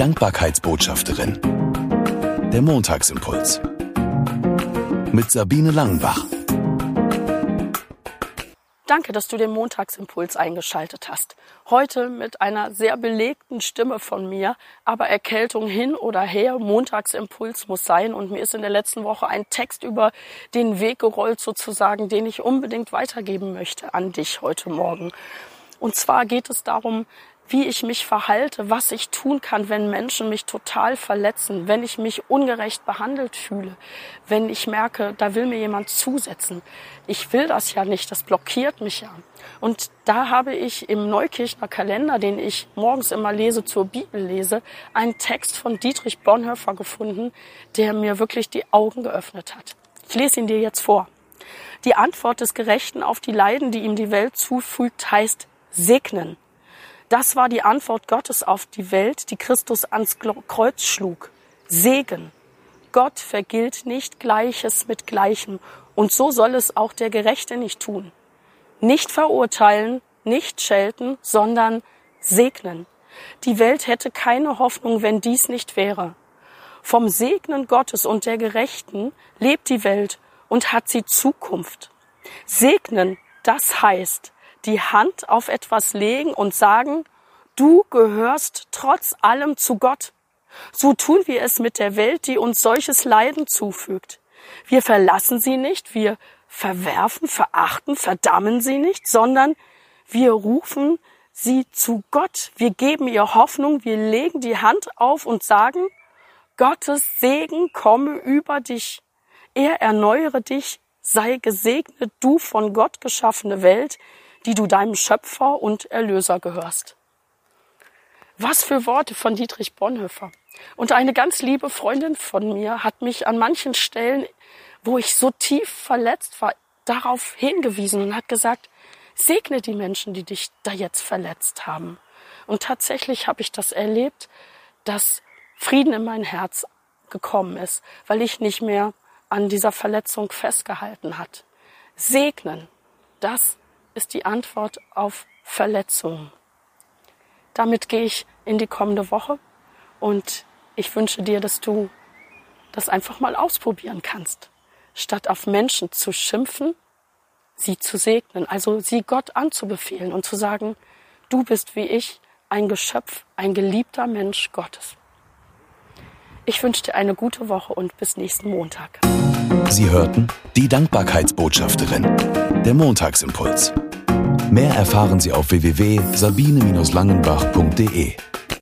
Dankbarkeitsbotschafterin. Der Montagsimpuls. Mit Sabine Langenbach. Danke, dass du den Montagsimpuls eingeschaltet hast. Heute mit einer sehr belegten Stimme von mir, aber Erkältung hin oder her, Montagsimpuls muss sein und mir ist in der letzten Woche ein Text über den Weg gerollt sozusagen, den ich unbedingt weitergeben möchte an dich heute Morgen. Und zwar geht es darum, wie ich mich verhalte, was ich tun kann, wenn Menschen mich total verletzen, wenn ich mich ungerecht behandelt fühle, wenn ich merke, da will mir jemand zusetzen. Ich will das ja nicht, das blockiert mich ja. Und da habe ich im Neukirchner Kalender, den ich morgens immer lese, zur Bibel lese, einen Text von Dietrich Bonhoeffer gefunden, der mir wirklich die Augen geöffnet hat. Ich lese ihn dir jetzt vor. Die Antwort des Gerechten auf die Leiden, die ihm die Welt zufügt, heißt segnen. Das war die Antwort Gottes auf die Welt, die Christus ans Kreuz schlug. Segen. Gott vergilt nicht Gleiches mit Gleichem. Und so soll es auch der Gerechte nicht tun. Nicht verurteilen, nicht schelten, sondern segnen. Die Welt hätte keine Hoffnung, wenn dies nicht wäre. Vom Segnen Gottes und der Gerechten lebt die Welt und hat sie Zukunft. Segnen, das heißt, die Hand auf etwas legen und sagen, du gehörst trotz allem zu Gott. So tun wir es mit der Welt, die uns solches Leiden zufügt. Wir verlassen sie nicht, wir verwerfen, verachten, verdammen sie nicht, sondern wir rufen sie zu Gott. Wir geben ihr Hoffnung, wir legen die Hand auf und sagen, Gottes Segen komme über dich. Er erneuere dich, sei gesegnet, du von Gott geschaffene Welt, die du deinem Schöpfer und Erlöser gehörst. Was für Worte von Dietrich Bonhoeffer. Und eine ganz liebe Freundin von mir hat mich an manchen Stellen, wo ich so tief verletzt war, darauf hingewiesen und hat gesagt, segne die Menschen, die dich da jetzt verletzt haben. Und tatsächlich habe ich das erlebt, dass Frieden in mein Herz gekommen ist, weil ich nicht mehr an dieser Verletzung festgehalten hat. Segnen, das ist die Antwort auf Verletzungen. Damit gehe ich in die kommende Woche und ich wünsche dir, dass du das einfach mal ausprobieren kannst. Statt auf Menschen zu schimpfen, sie zu segnen, also sie Gott anzubefehlen und zu sagen, du bist wie ich ein Geschöpf, ein geliebter Mensch Gottes. Ich wünsche dir eine gute Woche und bis nächsten Montag. Sie hörten die Dankbarkeitsbotschafterin, der Montagsimpuls. Mehr erfahren Sie auf www.sabine-langenbach.de.